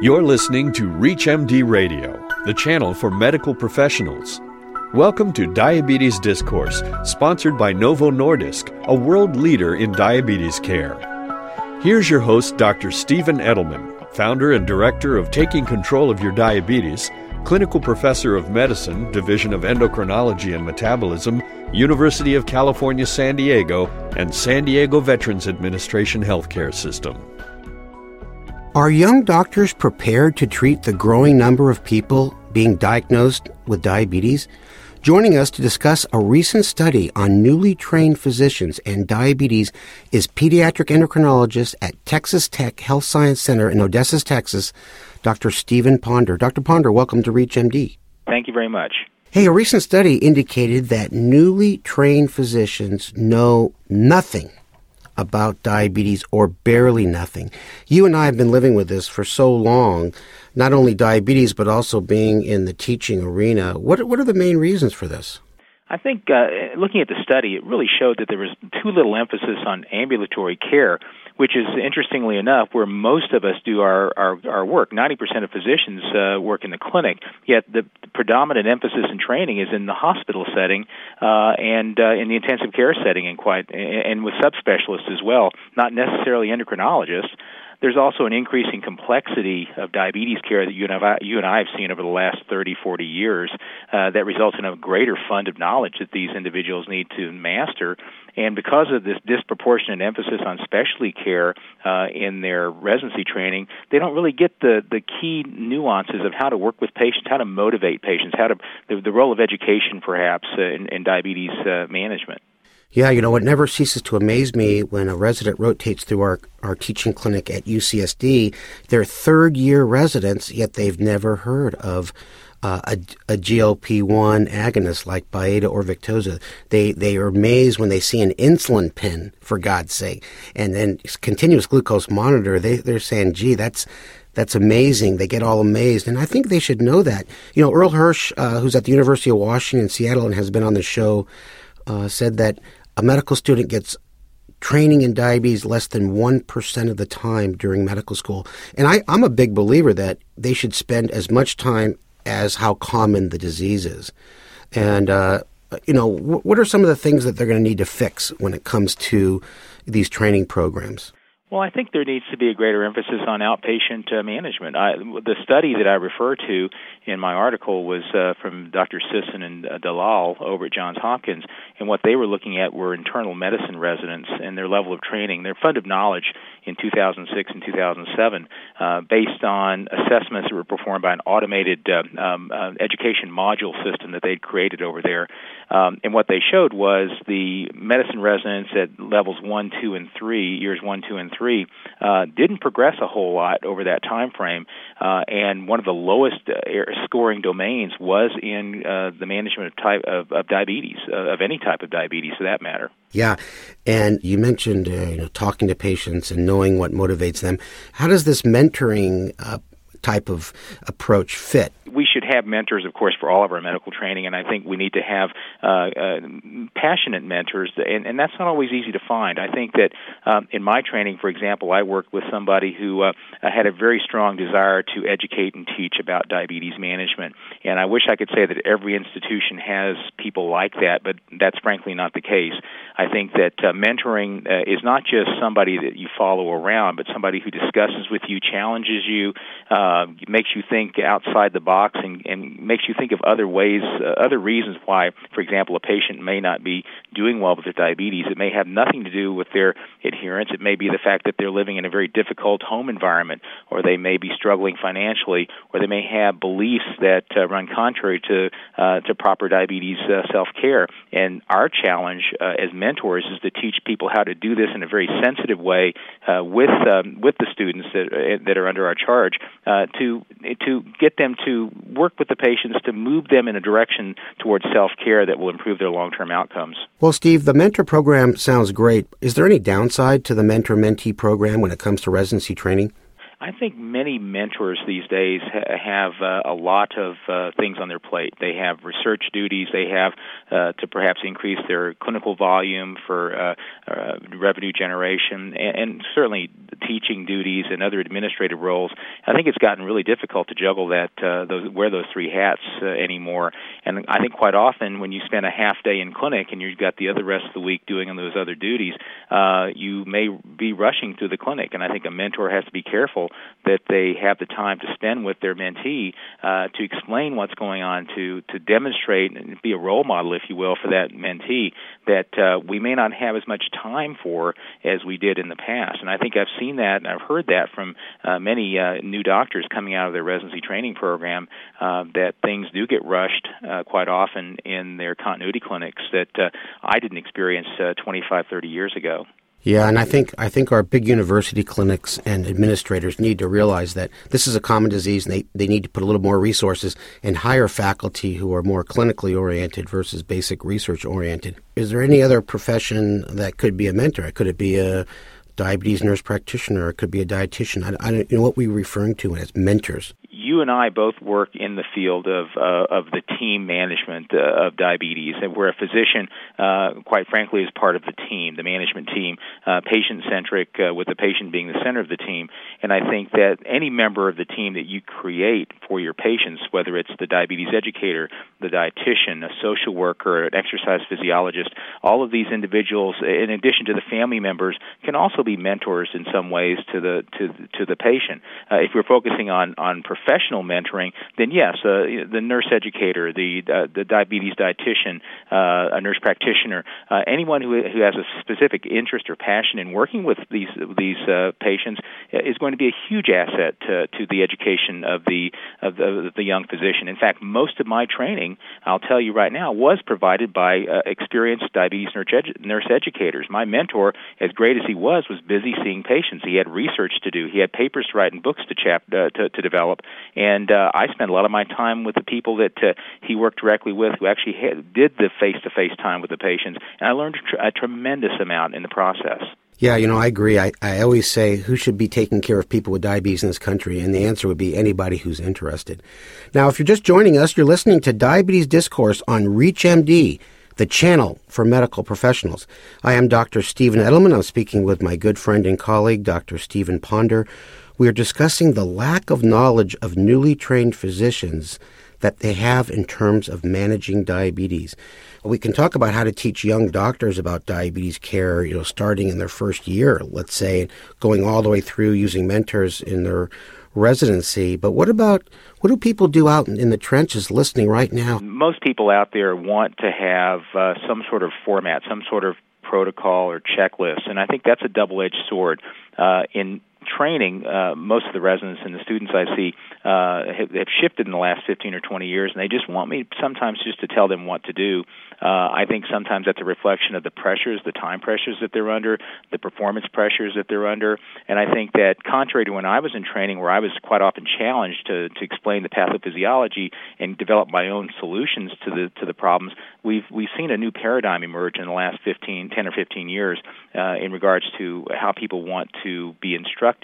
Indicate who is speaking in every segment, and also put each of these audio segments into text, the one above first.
Speaker 1: You're listening to ReachMD Radio, the channel for medical professionals. Welcome to Diabetes Discourse, sponsored by Novo Nordisk, a world leader in diabetes care. Here's your host, Dr. Stephen Edelman, founder and director of Taking Control of Your Diabetes, clinical professor of medicine, Division of Endocrinology and Metabolism, University of California, San Diego, and San Diego Veterans Administration Healthcare System.
Speaker 2: Are young doctors prepared to treat the growing number of people being diagnosed with diabetes? Joining us to discuss a recent study on newly trained physicians and diabetes is pediatric endocrinologist at Texas Tech Health Science Center in Odessa, Texas, Dr. Stephen Ponder. Dr. Ponder, welcome to ReachMD.
Speaker 3: Thank you very much.
Speaker 2: Hey, a recent study indicated that newly trained physicians know nothing about diabetes or barely nothing. You and I have been living with this for so long, not only diabetes, but also being in the teaching arena. What, what are the main reasons for this?
Speaker 3: I think uh, looking at the study, it really showed that there was too little emphasis on ambulatory care, which is interestingly enough where most of us do our our, our work. Ninety percent of physicians uh, work in the clinic, yet the, predominant emphasis and training is in the hospital setting uh, and uh, in the intensive care setting, and quite and with subspecialists as well, not necessarily endocrinologists. There's also an increasing complexity of diabetes care that you and, I, you and I have seen over the last 30, 40 years uh, that results in a greater fund of knowledge that these individuals need to master. And because of this disproportionate emphasis on specialty care uh, in their residency training, they don't really get the, the key nuances of how to work with patients, how to motivate patients, how to the, the role of education, perhaps, uh, in, in diabetes uh, management.
Speaker 2: Yeah, you know, it never ceases to amaze me when a resident rotates through our, our teaching clinic at UCSD. They're third year residents, yet they've never heard of uh, a, a GLP 1 agonist like Byetta or Victoza. They, they are amazed when they see an insulin pen, for God's sake, and then continuous glucose monitor. They, they're saying, gee, that's, that's amazing. They get all amazed. And I think they should know that. You know, Irl Hirsch, uh, who's at the University of Washington, Seattle, and has been on the show, uh, said that a medical student gets training in diabetes less than 1% of the time during medical school. And I, am a big believer that they should spend as much time as how common the disease is. And, uh, you know, what are some of the things that they're going to need to fix when it comes to these training programs?
Speaker 3: Well, I think there needs to be a greater emphasis on outpatient uh, management. I, the study that I refer to in my article was uh, from Dr. Sisson and uh, Dalal over at Johns Hopkins, and what they were looking at were internal medicine residents and their level of training, their fund of knowledge in 2006 and 2007, uh, based on assessments that were performed by an automated uh, um, uh, education module system that they'd created over there. Um, and what they showed was the medicine residents at levels one, two, and three, years one, two, and three, uh, didn't progress a whole lot over that time frame. Uh, and one of the lowest uh, scoring domains was in uh, the management of type of, of diabetes, uh, of any type of diabetes for that matter.
Speaker 2: Yeah, and you mentioned you know talking to patients and knowing what motivates them. How does this mentoring type of approach fit?
Speaker 3: We should have mentors, of course, for all of our medical training, and I think we need to have uh, uh, passionate mentors, and, and that's not always easy to find. I think that um, in my training, for example, I worked with somebody who uh, had a very strong desire to educate and teach about diabetes management, and I wish I could say that every institution has people like that, but that's frankly not the case. I think that uh, mentoring uh, is not just somebody that you follow around, but somebody who discusses with you, challenges you, uh, makes you think outside the box, and, and makes you think of other ways, uh, other reasons why, for example, a patient may not be doing well with their diabetes. It may have nothing to do with their adherence. It may be the fact that they're living in a very difficult home environment, or they may be struggling financially, or they may have beliefs that uh, run contrary to uh, to proper diabetes uh, self care. And our challenge uh, as mentors is to teach people how to do this in a very sensitive way uh, with um, with the students that uh, that are under our charge uh, Uh, to to get them to work with the patients to move them in a direction towards self care that will improve their long term outcomes.
Speaker 2: Well, Steve, the mentor program sounds great. Is there any downside to the mentor mentee program when it comes to residency training?
Speaker 3: I think many mentors these days ha- have uh, a lot of uh, things on their plate. They have research duties. They have uh, to perhaps increase their clinical volume for uh, uh, revenue generation, and, and certainly teaching duties and other administrative roles. I think it's gotten really difficult to juggle that uh, those wear those three hats anymore. And I think quite often when you spend a half day in clinic and you've got the other rest of the week doing those other duties, you may be rushing through the clinic. And I think a mentor has to be careful that they have the time to spend with their mentee uh, to explain what's going on, to to demonstrate and be a role model, if you will, for that mentee that uh, we may not have as much time for as we did in the past. And I think I've seen that and I've heard that from uh, many uh, new doctors coming out of their residency training program uh, that things do get rushed uh, quite often in their continuity clinics that uh, I didn't experience uh, 25, 30 years ago.
Speaker 2: Yeah, and I think I think our big university clinics and administrators need to realize that this is a common disease, and they, they need to put a little more resources and hire faculty who are more clinically oriented versus basic research oriented. Is there any other profession that could be a mentor? Could it be a diabetes nurse practitioner? It could be a dietitian. I, I don't you know what we're referring to as mentors
Speaker 3: you and I both work in the field of uh, of the team management uh, of diabetes, and where a physician, uh, quite frankly, is part of the team, the management team, uh, patient centric, uh, with the patient being the center of the team. And I think that any member of the team that you create for your patients, whether it's the diabetes educator, the dietitian, a social worker, an exercise physiologist, all of these individuals, in addition to the family members, can also be mentors in some ways to the to to the patient. Uh, if we're focusing on on professional mentoring, then yes, uh, the nurse educator, the uh, the diabetes dietitian, uh, a nurse practitioner, uh, anyone who who has a specific interest or passion in working with these these uh, patients is going to be a huge asset to, to the education of the of the, the young physician. In fact, most of my training, I'll tell you right now, was provided by uh, experienced diabetes nurse, edu- nurse educators. My mentor, as great as he was, was busy seeing patients. He had research to do. He had papers to write and books to chap uh, to, to develop, and uh, I spent a lot of my time with the people that uh, he worked directly with, who actually had, did the face-to-face time with the patients, and I learned a, tr- a tremendous amount in the process.
Speaker 2: Yeah, you know, I agree. I, I always say who should be taking care of people with diabetes in this country, and the answer would be anybody who's interested. Now, if you're just joining us, you're listening to Diabetes Discourse on ReachMD, the channel for medical professionals. I am Dr. Stephen Edelman. I'm speaking with my good friend and colleague, Dr. Stephen Ponder we are discussing the lack of knowledge of newly trained physicians that they have in terms of managing diabetes. We can talk about how to teach young doctors about diabetes care, you know, starting in their first year, let's say, going all the way through using mentors in their residency. But what about what do people do out in the trenches listening right now?
Speaker 3: Most people out there want to have uh, some sort of format, some sort of protocol or checklist, and I think that's a double-edged sword. Uh, in training, uh, most of the residents and the students I see uh, have, have shifted in the last 15 or 20 years, and they just want me sometimes just to tell them what to do. Uh, I think sometimes that's a reflection of the pressures, the time pressures that they're under, the performance pressures that they're under, and I think that contrary to when I was in training, where I was quite often challenged to, to explain the pathophysiology and develop my own solutions to the to the problems, we've we've seen a new paradigm emerge in the last 15, 10 or 15 years uh, in regards to how people want to be instructed.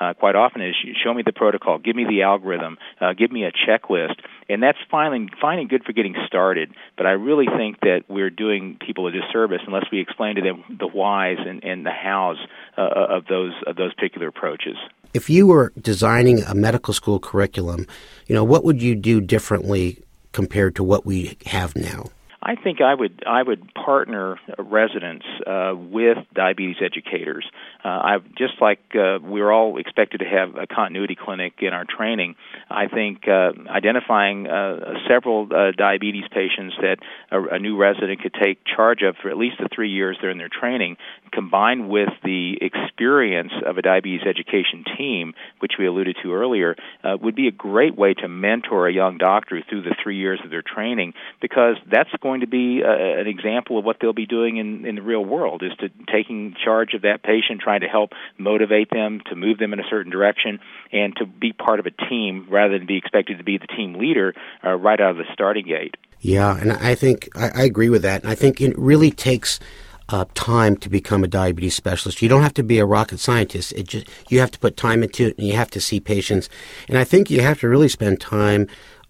Speaker 3: Uh, quite often is show me the protocol, give me the algorithm, uh, give me a checklist, and that's fine, fine and good for getting started. But I really think that we're doing people a disservice unless we explain to them the whys and, and the hows uh, of those of those particular approaches.
Speaker 2: If you were designing a medical school curriculum, you know what would you do differently compared to what we have now?
Speaker 3: I think I would I would partner residents uh, with diabetes educators. Uh, I just like uh, we're all expected to have a continuity clinic in our training. I think uh, identifying uh, several uh, diabetes patients that a, a new resident could take charge of for at least the three years they're in their training, combined with the experience of a diabetes education team, which we alluded to earlier, would be a great way to mentor a young doctor through the three years of their training because that's going to be uh, an example of what they'll be doing in, in the real world is to taking charge of that patient, trying to help motivate them to move them in a certain direction, and to be part of a team rather than be expected to be the team leader uh, right out of the starting gate.
Speaker 2: Yeah, and I think I, I agree with that. I think it really takes uh, time to become a diabetes specialist. You don't have to be a rocket scientist. It just you have to put time into it, and you have to see patients. And I think you have to really spend time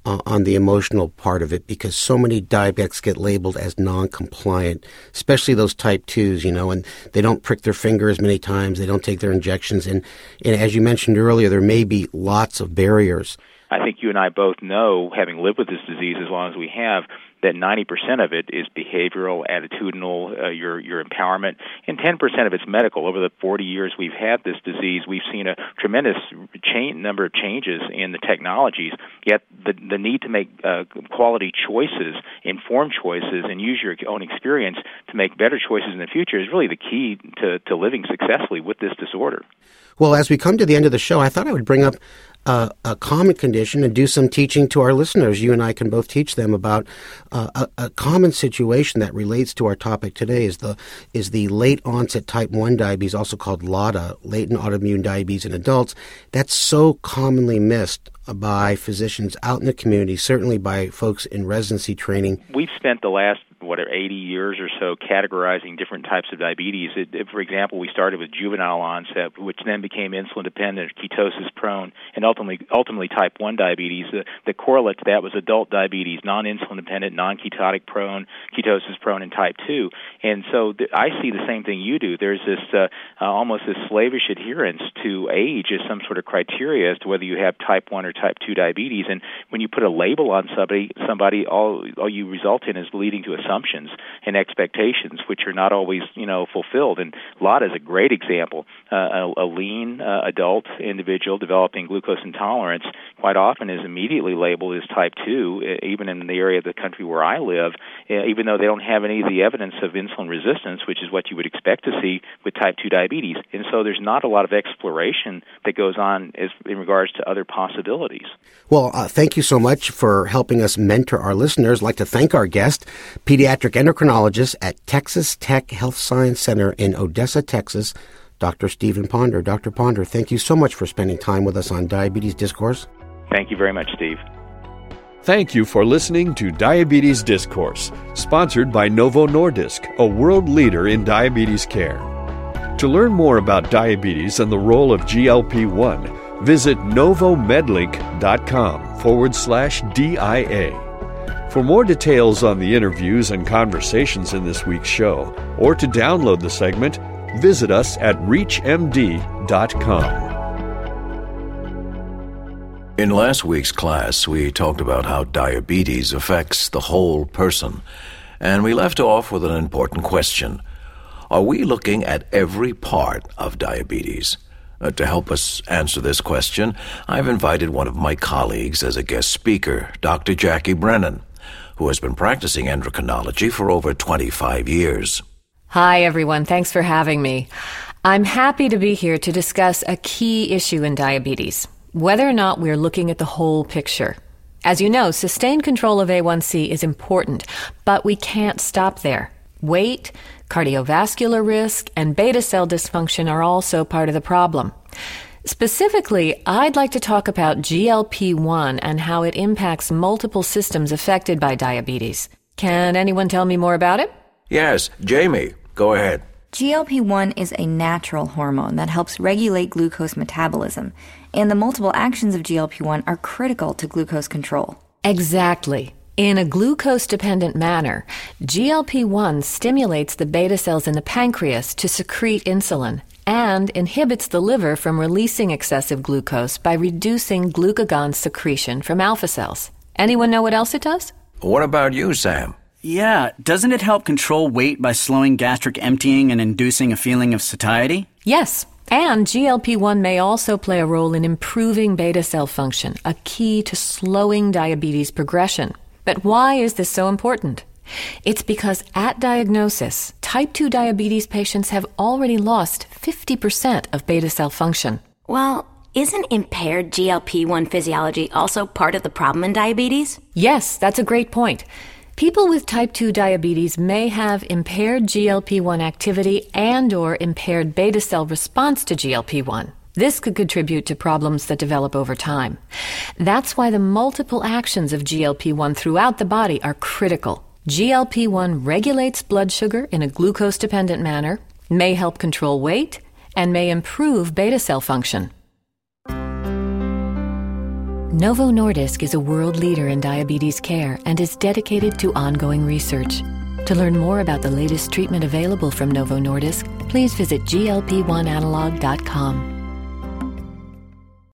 Speaker 2: uh, on the emotional part of it because so many diabetics get labeled as non-compliant, especially those type twos, you know, and they don't prick their finger as many times, they don't take their injections, and, and as you mentioned earlier, there may be lots of barriers.
Speaker 3: I think you and I both know, having lived with this disease as long as we have, that 90% of it is behavioral, attitudinal, uh, your your empowerment, and 10% of it's medical. Over the 40 years we've had this disease, we've seen a tremendous number of changes in the technologies. Yet the the need to make uh, quality choices, informed choices, and use your own experience to make better choices in the future is really the key to to living successfully with this disorder.
Speaker 2: Well, as we come to the end of the show, I thought I would bring up uh, a common condition and do some teaching to our listeners. You and I can both teach them about uh, a, a, common situation that relates to our topic today is the is the late onset type one diabetes, also called LADA, latent autoimmune diabetes in adults. That's so commonly missed by physicians out in the community, certainly by folks in residency training.
Speaker 3: We've spent the last whatever 80 years or so categorizing different types of diabetes. It, it, for example, we started with juvenile onset, which then became insulin dependent, ketosis prone, and ultimately ultimately type 1 diabetes. The, the correlate to that was adult diabetes, non-insulin dependent, non-ketotic prone, ketosis prone, and type 2. And so th- I see the same thing you do. There's this uh, uh, almost this slavish adherence to age as some sort of criteria as to whether you have type 1 or type 2 diabetes. And when you put a label on somebody, somebody all all you result in is leading to assumptions and expectations, which are not always you know fulfilled. And LADA is a great example. Uh, a, a lean uh, adult individual developing glucose intolerance quite often is immediately labeled as type 2, even in the area of the country where I live, even though they don't have any of the evidence of insulin resistance, which is what you would expect to see with type 2 diabetes. And so there's not a lot of exploration that goes on as, in regards to other possibilities.
Speaker 2: Well, uh, thank you so much for helping us mentor our listeners. I'd like to thank our guest, pediatric endocrinologist at Texas Tech Health Science Center in Odessa, Texas, Dr. Stephen Ponder. Dr. Ponder, thank you so much for spending time with us on Diabetes Discourse.
Speaker 3: Thank you very much, Steve.
Speaker 1: Thank you for listening to Diabetes Discourse, sponsored by Novo Nordisk, a world leader in diabetes care. To learn more about diabetes and the role of GLP 1, Visit novomedlink.com forward slash DIA. For more details on the interviews and conversations in this week's show, or to download the segment, visit us at ReachMD.com.
Speaker 4: In last week's class, we talked about how diabetes affects the whole person, and we left off with an important question Are we looking at every part of diabetes? Uh, to help us answer this question, I've invited one of my colleagues as a guest speaker, Dr. Jackie Brennan, who has been practicing endocrinology for over 25 years.
Speaker 5: Hi, everyone. Thanks for having me. I'm happy to be here to discuss a key issue in diabetes whether or not we're looking at the whole picture. As you know, sustained control of A1C is important, but we can't stop there. Weight, Cardiovascular risk and beta cell dysfunction are also part of the problem. Specifically, I'd like to talk about GLP 1 and how it impacts multiple systems affected by diabetes. Can anyone tell me more about it?
Speaker 4: Yes, Jamie, go ahead.
Speaker 6: GLP 1 is a natural hormone that helps regulate glucose metabolism, and the multiple actions of GLP 1 are critical to glucose control.
Speaker 5: Exactly. In a glucose dependent manner, GLP 1 stimulates the beta cells in the pancreas to secrete insulin and inhibits the liver from releasing excessive glucose by reducing glucagon secretion from alpha cells. Anyone know what else it does?
Speaker 4: What about you, Sam?
Speaker 7: Yeah, doesn't it help control weight by slowing gastric emptying and inducing a feeling of satiety?
Speaker 5: Yes. And GLP 1 may also play a role in improving beta cell function, a key to slowing diabetes progression. But why is this so important? It's because at diagnosis, type 2 diabetes patients have already lost 50% of beta cell function.
Speaker 8: Well, isn't impaired GLP 1 physiology also part of the problem in diabetes?
Speaker 5: Yes, that's a great point. People with type 2 diabetes may have impaired GLP-1 activity and or impaired beta cell response to GLP-1. This could contribute to problems that develop over time. That's why the multiple actions of GLP 1 throughout the body are critical. GLP 1 regulates blood sugar in a glucose dependent manner, may help control weight, and may improve beta cell function. Novo Nordisk is a world leader in diabetes care and is dedicated to ongoing research. To learn more about the latest treatment available from Novo Nordisk, please visit glp1analog.com.